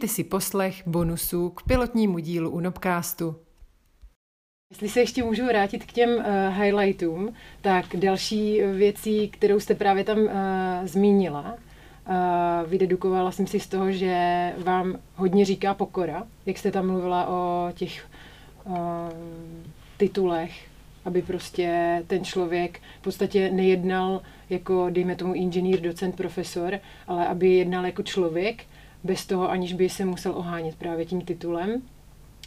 Užijte si poslech bonusů k pilotnímu dílu Unopcastu. Jestli se ještě můžu vrátit k těm uh, highlightům, tak další věcí, kterou jste právě tam uh, zmínila, uh, vydedukovala jsem si z toho, že vám hodně říká pokora, jak jste tam mluvila o těch uh, titulech, aby prostě ten člověk v podstatě nejednal jako, dejme tomu, inženýr, docent, profesor, ale aby jednal jako člověk, bez toho, aniž by se musel ohánět právě tím titulem.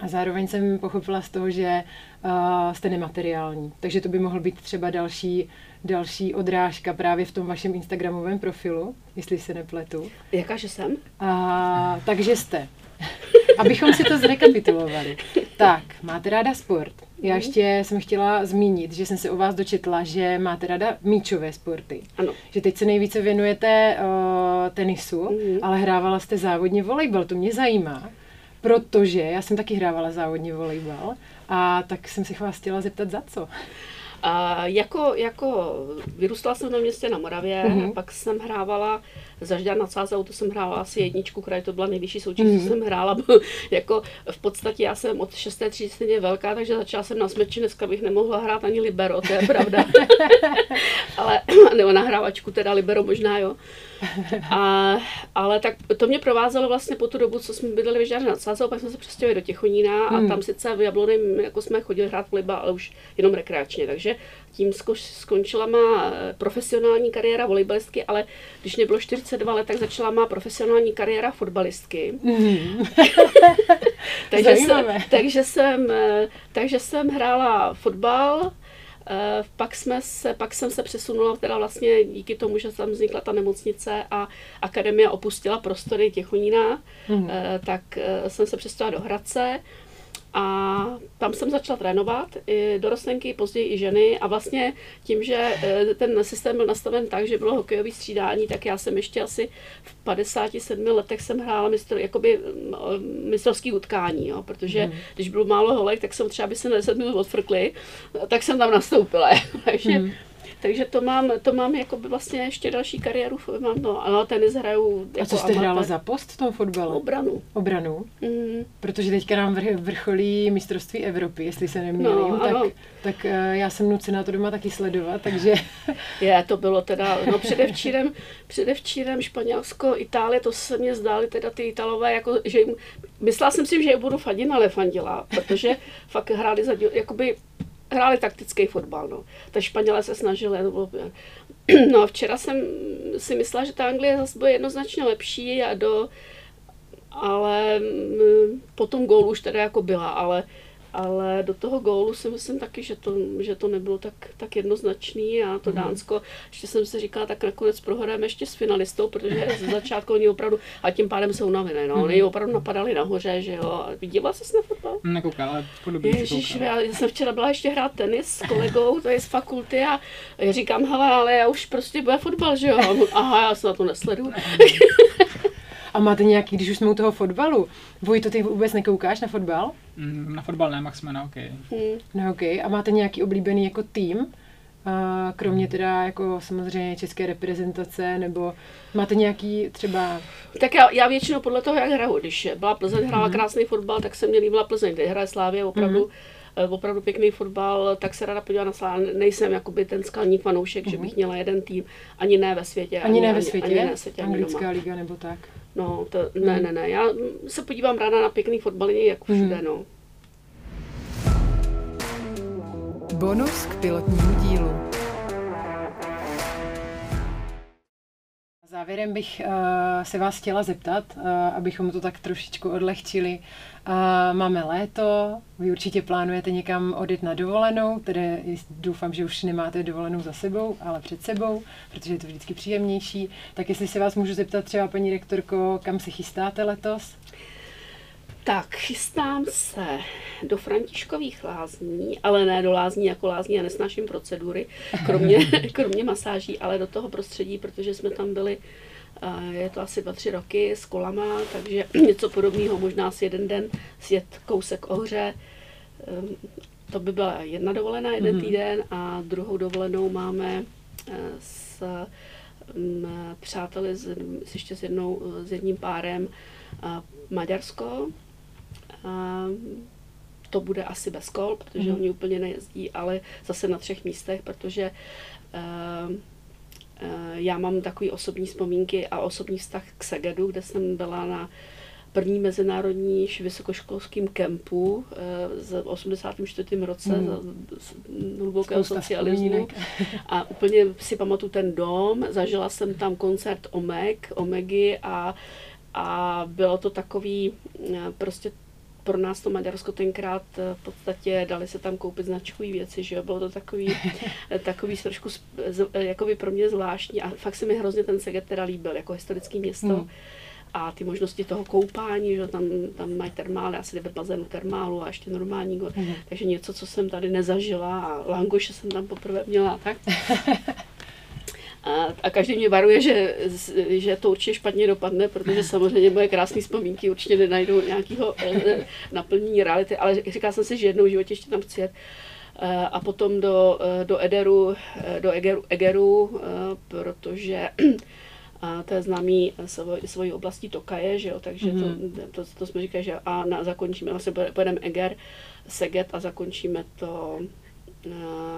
A zároveň jsem pochopila z toho, že uh, jste nemateriální. Takže to by mohl být třeba další, další odrážka právě v tom vašem Instagramovém profilu, jestli se nepletu. Jakáže jsem? Uh, takže jste. Abychom si to zrekapitulovali. Tak, máte ráda sport. Já mhm. ještě jsem chtěla zmínit, že jsem se o vás dočetla, že máte ráda míčové sporty. Ano. Že teď se nejvíce věnujete uh, tenisu, mm. ale hrávala jste závodně volejbal, to mě zajímá. Protože já jsem taky hrávala závodně volejbal a tak jsem se vás chtěla zeptat za co. A jako, jako vyrůstala jsem na městě na Moravě, mm-hmm. pak jsem hrávala za Žďar nad Sázou, to jsem hrála asi jedničku, která to byla nejvyšší soutěž, mm-hmm. co mhm. jsem hrála. jako v podstatě já jsem od 6. třídy velká, takže začala jsem na smeči, dneska bych nemohla hrát ani libero, to je pravda. ale, nebo na hrávačku teda libero možná, jo. A, ale tak to mě provázelo vlastně po tu dobu, co jsme bydleli v Žďáře nad Sázou, pak jsme se přestěhovali do Těchonína a hmm. tam sice v Jablony jako jsme chodili hrát volejbal, ale už jenom rekreačně, takže tím skončila má eh, profesionální kariéra volejbalistky, ale když mě bylo 42 let, tak začala má profesionální kariéra fotbalistky. Mm. takže, jsem, takže, jsem, eh, takže jsem hrála fotbal, eh, pak, jsme se, pak jsem se přesunula teda vlastně díky tomu, že tam vznikla ta nemocnice a akademia opustila prostory Těchonína, mm. tak jsem se přesunula do Hradce a tam jsem začala trénovat, i dorostenky, později i ženy a vlastně tím, že e, ten systém byl nastaven tak, že bylo hokejové střídání, tak já jsem ještě asi v 57 letech jsem hrála mistr, jakoby mistrovský utkání, jo, protože mm. když bylo málo holek, tak jsem třeba, by se na 10 minut odfrkli, tak jsem tam nastoupila. Takže mm. Takže to mám, to mám jako by vlastně ještě další kariéru, mám no, ale tenis hraju jako A co jste hrála za post v tom fotbale? Obranu. Obranu? Mm. Protože teďka nám vrcholí mistrovství Evropy, jestli se nemýlím, no, tak, ano. tak eh, já jsem nucená to doma taky sledovat, takže... Je, to bylo teda, no předevčírem, předevčírem Španělsko, Itálie, to se mě zdály teda ty Italové, jako, že jim, myslela jsem si, že je budu fandit, ale fandila, protože fakt hráli za, jakoby hráli taktický fotbal. No. Ta Španělé se snažili. No, no a včera jsem si myslela, že ta Anglie zase bude jednoznačně lepší a do ale mm, po tom gólu už teda jako byla, ale ale do toho gólu si myslím taky, že to, že to nebylo tak, tak jednoznačný a to mm. Dánsko, ještě jsem si říkala, tak nakonec prohrajeme ještě s finalistou, protože z začátku oni opravdu, a tím pádem jsou unavené, no, mm. oni opravdu napadali nahoře, že jo, viděla jsi na fotbal? Nekoukala, ale podobně Ježíš, já, já, jsem včera byla ještě hrát tenis s kolegou, to je z fakulty a já říkám, hele, ale já už prostě bude fotbal, že jo, aha, já se na to nesleduju. A máte nějaký, když už jsme u toho fotbalu, Vojto, ty vůbec nekoukáš na fotbal? Mm, na fotbal ne, Max jsme na hokej. Hmm. Na hokej. A máte nějaký oblíbený jako tým? A kromě teda jako samozřejmě české reprezentace, nebo máte nějaký třeba... Tak já, já většinou podle toho, jak hraju. Když byla Plzeň, hrála mm-hmm. krásný fotbal, tak se mě líbila Plzeň, kde hraje Slávě opravdu mm-hmm. opravdu pěkný fotbal, tak se ráda podívám na Slávě. Nejsem jakoby ten skalní fanoušek, mm-hmm. že bych mhm. měla jeden tým, ani ne ve světě. Ani, ani ne ve světě? Ani, ani ne ve světě, Anglická ani liga nebo tak? No, to, ne, hmm. ne, ne. Já se podívám ráda na pěkný fotbaliny, jak všude, hmm. no. Bonus k pilotnímu dílu. Závěrem bych uh, se vás chtěla zeptat, uh, abychom to tak trošičku odlehčili. Uh, máme léto, vy určitě plánujete někam odjet na dovolenou, tedy doufám, že už nemáte dovolenou za sebou, ale před sebou, protože je to vždycky příjemnější. Tak jestli se vás můžu zeptat třeba, paní rektorko, kam se chystáte letos? Tak, chystám se do Františkových lázní, ale ne do lázní jako lázní a nesnáším procedury, kromě, kromě masáží, ale do toho prostředí, protože jsme tam byli, je to asi dva, tři roky s kolama, takže něco podobného, možná si jeden den sjet kousek ohře. Ehm, to by byla jedna dovolená, jeden mm-hmm. týden a druhou dovolenou máme eh, s mm, přáteli, s, ještě s, jednou, s jedním párem, Maďarsko. To bude asi bez kol, protože mm. oni úplně nejezdí, ale zase na třech místech, protože já mám takový osobní vzpomínky a osobní vztah k Segedu, kde jsem byla na první mezinárodní vysokoškolském kempu v 84. roce mm. za hlubokého socialismu. A úplně si pamatuju ten dom, zažila jsem tam koncert Omeg, Omegy a, a bylo to takový eh, prostě pro nás to Maďarsko tenkrát eh, v podstatě dali se tam koupit značkové věci, že jo, bylo to takový, takový trošku jakoby pro mě zvláštní a fakt se mi hrozně ten Seget teda líbil jako historický město. Mm a ty možnosti toho koupání, že tam, tam mají termály, asi jde ve bazénu termálu a ještě normální gor. Mm. Takže něco, co jsem tady nezažila a langoše jsem tam poprvé měla, tak. A, a každý mě varuje, že, že to určitě špatně dopadne, protože samozřejmě moje krásné vzpomínky určitě nenajdou nějakého eh, naplnění reality, ale říkal jsem si, že jednou v životě ještě tam chci jet. Eh, a potom do, eh, do Ederu, do Egeru, Egeru protože a to je známý svoj, svojí oblastí Tokaje, že jo, takže mm-hmm. to, to, to, jsme říkali, že a na, zakončíme, vlastně pojedeme Eger, Seget a zakončíme to uh,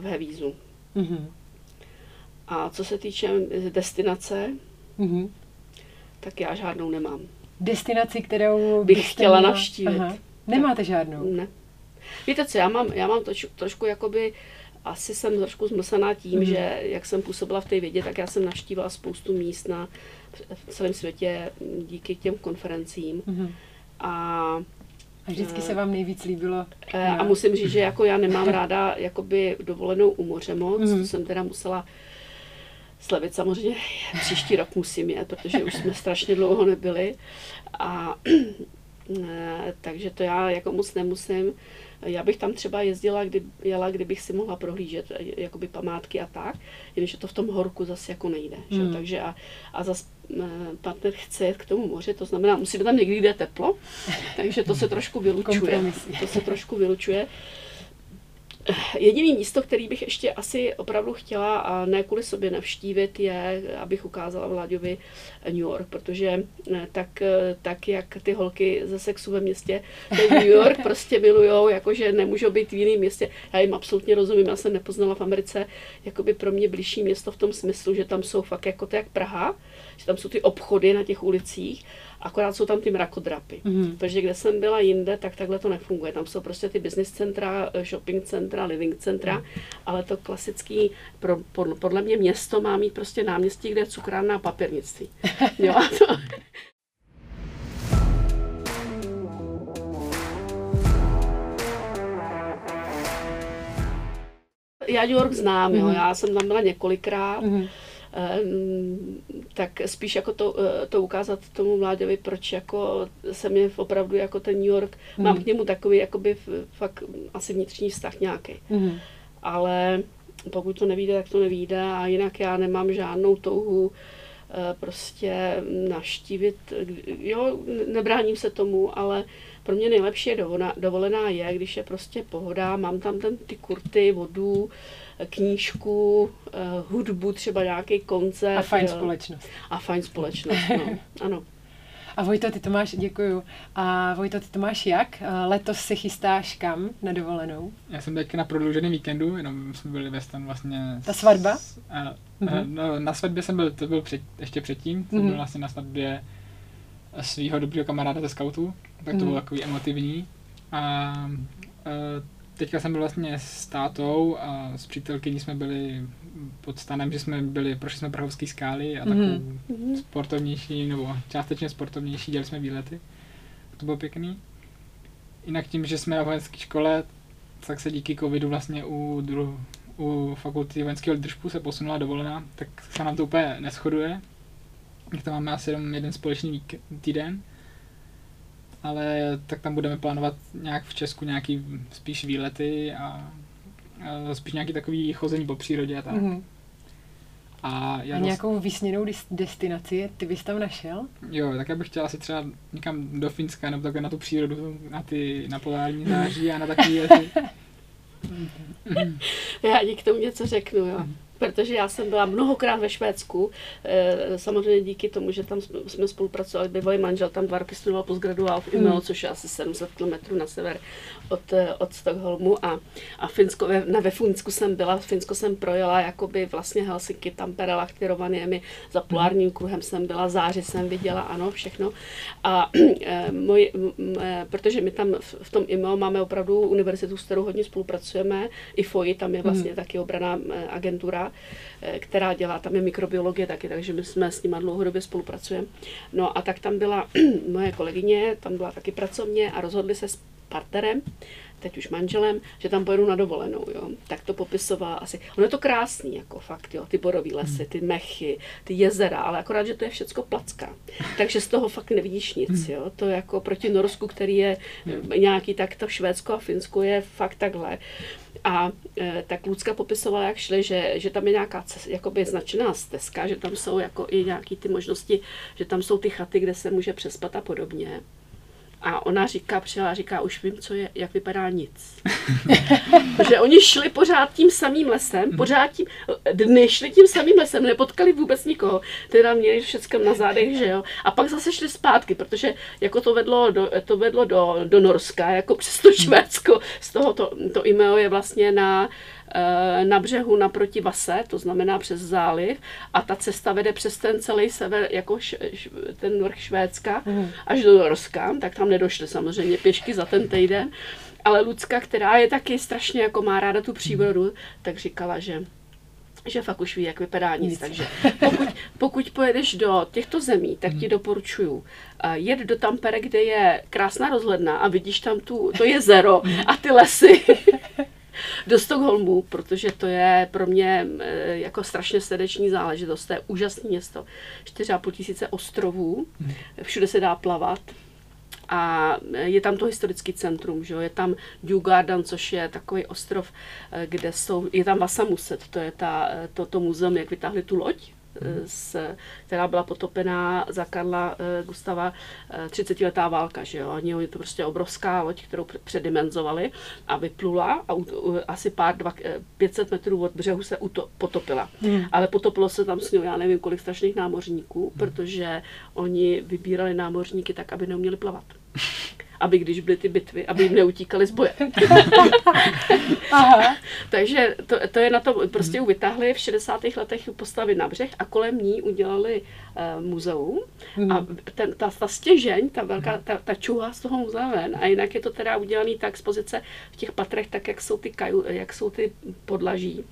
v Hevízu. Mm-hmm. A co se týče destinace, mm-hmm. tak já žádnou nemám. Destinaci, kterou bych chtěla měla... navštívit. Aha. Nemáte žádnou? Ne. Víte co, já mám, já mám troš, trošku jakoby asi jsem trošku zmlsaná tím, mm. že jak jsem působila v té vědě, tak já jsem navštívila spoustu míst na v celém světě díky těm konferencím. Mm. A a vždycky se vám nejvíc líbilo. Eh, a musím říct, že jako já nemám ráda jakoby dovolenou u moře moc, mm. to jsem teda musela slevit samozřejmě. Příští rok musím jet, protože už jsme strašně dlouho nebyli. A eh, takže to já jako moc nemusím. Já bych tam třeba jezdila, kdy, jela, kdybych si mohla prohlížet eh, jakoby památky a tak, jenže to v tom horku zase jako nejde. Mm. Že? Hmm. Takže a, a zase eh, partner chce jet k tomu moři, to znamená, musí být tam někdy, je teplo, takže to se trošku vylučuje. To se trošku vylučuje. Jediný místo, který bych ještě asi opravdu chtěla a ne kvůli sobě navštívit, je, abych ukázala Vláďovi New York, protože eh, tak, eh, tak jak ty holky ze sexu ve městě ten New York prostě milujou, jakože nemůžou být v jiném městě. Já jim absolutně rozumím, já jsem nepoznala v Americe jakoby pro mě blížší město v tom smyslu, že tam jsou fakt jako to jak Praha, že tam jsou ty obchody na těch ulicích akorát jsou tam ty mrakodrapy. Mm-hmm. Protože kde jsem byla jinde, tak takhle to nefunguje. Tam jsou prostě ty business centra, eh, shopping centra, living centra, mm. ale to klasický, pro, podle mě město má mít prostě náměstí, kde je cukrárna a papírnictví. jo, a to, já New York znám, jo. Mhm. já jsem tam byla několikrát. Mm-hmm. Ehm, tak spíš jako to, eh, to ukázat tomu mláděvi, proč jako se mě opravdu jako ten New York, mm. mám k němu takový jakoby fakt asi vnitřní vztah nějaký. Mm. Ale pokud to nevíde, tak to nevíde a jinak já nemám žádnou touhu eh, prostě naštívit, jo, nebráním se tomu, ale pro mě nejlepší je dovolená, dovolená je, když je prostě pohoda, mám tam ten, ty kurty, vodu, knížku, eh, hudbu, třeba nějaký koncert. A fajn společnost. A fajn společnost, no. ano. A Vojto, ty to máš, děkuju. A Vojto, ty to máš jak? Letos se chystáš kam na dovolenou? Já jsem teď na prodloužený víkendu, jenom jsme byli ve stan vlastně... Ta svatba? S, a, mm-hmm. no, na svatbě jsem byl, to byl před, ještě předtím, jsem mm-hmm. byl vlastně na svatbě svého dobrého kamaráda ze scoutu, tak to mm-hmm. bylo takový emotivní. A, a teďka jsem byl vlastně s tátou a s přítelkyní jsme byli pod stanem, že jsme byli, prošli jsme Prahovské skály a takovou mm-hmm. sportovnější, nebo částečně sportovnější, dělali jsme výlety. To bylo pěkný. Jinak tím, že jsme na vojenské škole, tak se díky covidu vlastně u, dru, u fakulty vojenského držbu se posunula dovolená, tak se nám to úplně neschoduje. Tak tam máme asi jenom jeden společný týden ale tak tam budeme plánovat nějak v Česku nějaký spíš výlety a, a spíš nějaký takový chození po přírodě a tak. Mm-hmm. A, já a nějakou vysněnou destinaci ty bys tam našel? Jo, tak já bych chtěl asi třeba někam do Finska, nebo takhle na tu přírodu, na ty, na polární září a na takové věci. já ani k tomu něco řeknu, jo. Protože já jsem byla mnohokrát ve Švédsku, eh, samozřejmě díky tomu, že tam jsme spolupracovali, bývalý manžel tam dva roky studoval postgraduál v Imel, hmm. což je asi 700 km na sever od, eh, od Stockholmu a, a Finsko, ve, na, ve Finsku jsem byla, Finsko jsem projela jakoby vlastně Helsinki, Tampere, Lahti, Rovaniemi, za polárním kruhem jsem byla, záři jsem viděla, ano, všechno. A e, můj, protože my tam v, v tom IMO máme opravdu univerzitu, s kterou hodně spolupracujeme, i FOI, tam je vlastně mm. taky obraná agentura, e, která dělá, tam je mikrobiologie taky, takže my jsme s nimi dlouhodobě spolupracujeme. No a tak tam byla moje kolegyně, tam byla taky pracovně a rozhodli se s partnerem, teď už manželem, že tam pojedu na dovolenou, jo. Tak to popisovala asi. Ono je to krásný, jako fakt, jo. Ty borový lesy, ty mechy, ty jezera, ale akorát, že to je všecko placka. Takže z toho fakt nevidíš nic, hmm. jo. To je jako proti Norsku, který je nějaký, tak to Švédsko a Finsko je fakt takhle. A e, tak Lucka popisovala, jak šli, že, že tam je nějaká jakoby značená stezka, že tam jsou jako i nějaký ty možnosti, že tam jsou ty chaty, kde se může přespat a podobně. A ona říká, přijela, říká, už vím, co je, jak vypadá nic. že oni šli pořád tím samým lesem, pořád tím, dny šli tím samým lesem, nepotkali vůbec nikoho, teda měli všechno na zádech, že jo. A pak zase šli zpátky, protože jako to vedlo do, to vedlo do, do Norska, jako přes to. Švédsko, z toho to, to e-mail je vlastně na, na břehu naproti Vase, to znamená přes záliv, a ta cesta vede přes ten celý sever, jako š, š, ten vrch Švédska, mm. až do Norska, tak tam nedošli samozřejmě pěšky za ten týden. Ale Lucka, která je taky strašně jako má ráda tu přírodu, tak říkala, že že fakt už ví, jak vypadá nic. nic. Takže pokud, pokud pojedeš do těchto zemí, tak ti mhm. doporučuju uh, jet do Tampere, kde je krásná rozhledna a vidíš tam tu, to jezero a ty lesy. Do Stockholmu, protože to je pro mě eh, jako strašně srdeční záležitost. To je úžasné město. 4,5 tisíce ostrovů, hmm. všude se dá plavat. A je tam to historický centrum, že jo? je tam Djurgården, což je takový ostrov, eh, kde jsou, je tam Vasamuset, to je ta, eh, to, to muzeum, jak vytáhli tu loď, s, která byla potopená za Karla eh, Gustava 30-letá eh, válka. Že jo? Oni, je to prostě obrovská loď, kterou předimenzovali a vyplula a u, asi pár, dva, 500 eh, metrů od břehu se uto, potopila. Hmm. Ale potopilo se tam s ní, já nevím, kolik strašných námořníků, hmm. protože oni vybírali námořníky tak, aby neuměli plavat aby když byly ty bitvy, aby jim neutíkali z boje. Aha. Takže to, to je na to, prostě ji vytáhli v 60. letech postavit na břeh a kolem ní udělali uh, muzeum a hmm. ten, ta, ta stěžeň, ta velká, ta, ta čuha z toho muzea ven a jinak je to teda udělaný ta expozice v těch patrech, tak jak jsou ty, kaju, jak jsou ty podlaží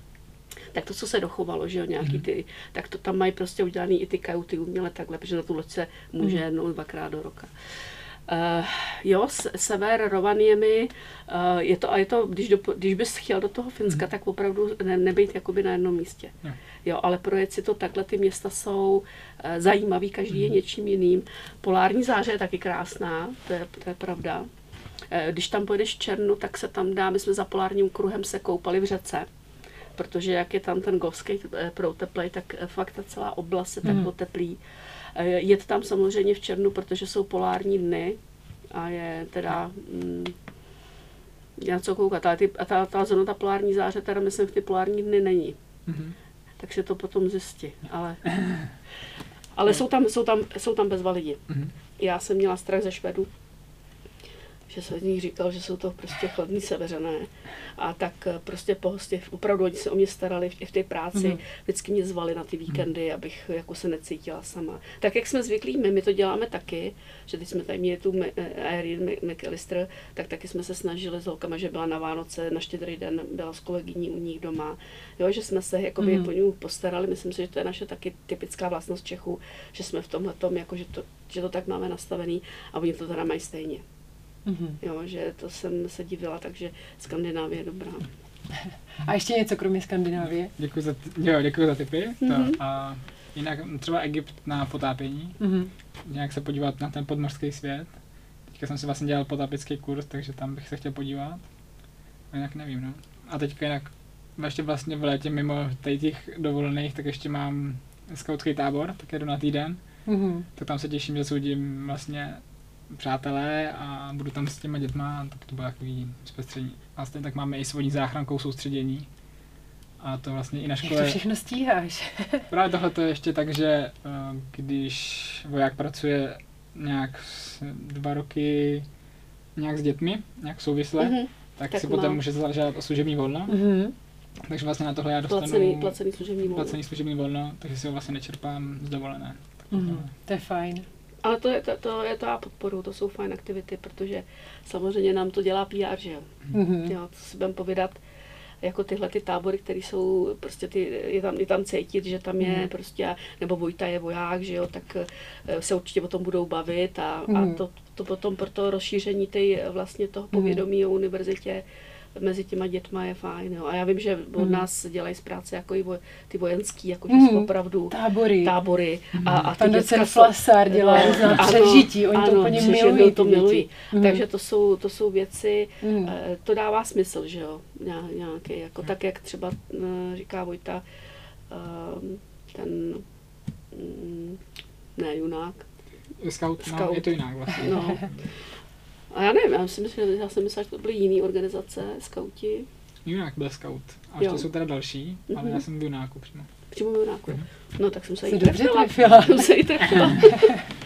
tak to, co se dochovalo, že jo, nějaký mhm. ty, tak to tam mají prostě udělaný i ty kajuty uměle takhle, protože na tu loď se může mhm. jednou, dvakrát do roka. Uh, jo, sever Rovaniemi, uh, je to, a je to, když, do, když bys chtěl do toho Finska, hmm. tak opravdu ne, nebejt jakoby na jednom místě. Hmm. Jo, ale projet si to takhle, ty města jsou uh, zajímavý, každý hmm. je něčím jiným. Polární záře je taky krásná, to je, to je pravda. Uh, když tam pojedeš v Černu, tak se tam dá, my jsme za polárním kruhem se koupali v řece protože jak je tam ten govský prout teplej, tak fakt ta celá oblast se tak hmm. oteplí. Eh, jet tam samozřejmě v černu, protože jsou polární dny a je teda mm, já co koukat, ale ty, a ta, ta zóna, ta polární záře, teda myslím, v ty polární dny není. Mm-hmm. Tak se to potom zjistí, ale, ale jsou, tam, jsou, tam, jsou tam bezva lidi. Mm-hmm. Já jsem měla strach ze Švedů, že se z nich říkal, že jsou to prostě chladní severané. A tak eh, prostě po hostě, opravdu oni se o mě starali v, v té práci, mm. vždycky mě zvali na ty mhm. víkendy, mm. abych jako se necítila sama. Tak jak jsme zvyklí, my, my to děláme taky, že teď jsme tady měli tu Erin McAllister, tak taky jsme se snažili s holkama, že byla na Vánoce, na štědrý den byla s kolegyní u nich doma, jo, že jsme se jakoby mm. po ní postarali, myslím si, že to je naše taky typická vlastnost Čechů, že jsme v tomhle tom, jako, že, to, že to tak máme nastavený a oni to teda mají stejně. Mm-hmm. Jo, že to jsem se divila, takže Skandinávie je dobrá. A ještě něco kromě Skandinávie? Děkuji za, jo, děkuji za tipy. Mm-hmm. To, a jinak třeba Egypt na potápění. Mm-hmm. Nějak se podívat na ten podmořský svět. Teďka jsem si vlastně dělal potápěcký kurz, takže tam bych se chtěl podívat. A jinak nevím, no. A teďka jinak ještě vlastně v létě mimo těch dovolených, tak ještě mám skautský tábor, tak jedu na týden. Mm-hmm. Tak tam se těším, že soudím vlastně přátelé a budu tam s těma dětma, tak to bude takový zpestření. A stejně tak máme i s vodní záchrankou soustředění. A to vlastně i na Jak to škole. všechno stíháš? Právě tohle to je ještě tak, že eh, když voják pracuje nějak dva roky nějak s dětmi, nějak souvisle, Mhm. tak, Tak si má. potom může zažádat o služební volno. Mhm. Takže vlastně na tohle já dostanu Placený, placený služební volno. placený služební volno, takže si ho vlastně nečerpám z dovolené. Mhm. To je fajn. Ale to je to, to, je to já podporu, to jsou fajn aktivity, protože samozřejmě nám to dělá PR, že jo. Mhm. Jo, to si budeme povědat, jako tyhle ty tábory, které jsou, prostě ty, je tam, je tam cítit, že tam je Mhm. prostě, nebo Vojta je voják, že jo, tak eh, se určitě o tom budou bavit a, a Mhm. to, to potom pro to rozšíření tej, vlastně toho povědomí o univerzitě mezi těma dětma je fajn. Jo. A já vím, že od Mhm. nás dělají z práce jako i vo, ty vojenský, jako že Mhm. jsou opravdu Tábory. tábory. A, a ty Pan docent jsou- Flasár dělá No, různá přežití, oni to ano, úplně přežití, milují. to milují. Mhm. Takže to jsou, to jsou věci, Mhm. eh, to dává smysl, že jo, Ně- nějaký, jako tak, jak třeba eh, říká Vojta, ehm, ten, mm, ne, junák, Scout, no, Scout. je to jinak vlastně. no. A já nevím, já si myslím, že já jsem myslela, že to byly jiné organizace, skauti, Junak byl scout. A Jo. ještě jsou teda další, ale Mhm. já jsem v Junáku přímo. přímo junáku. No tak jsem se jí dobře trefila. Jsem se jí trefila.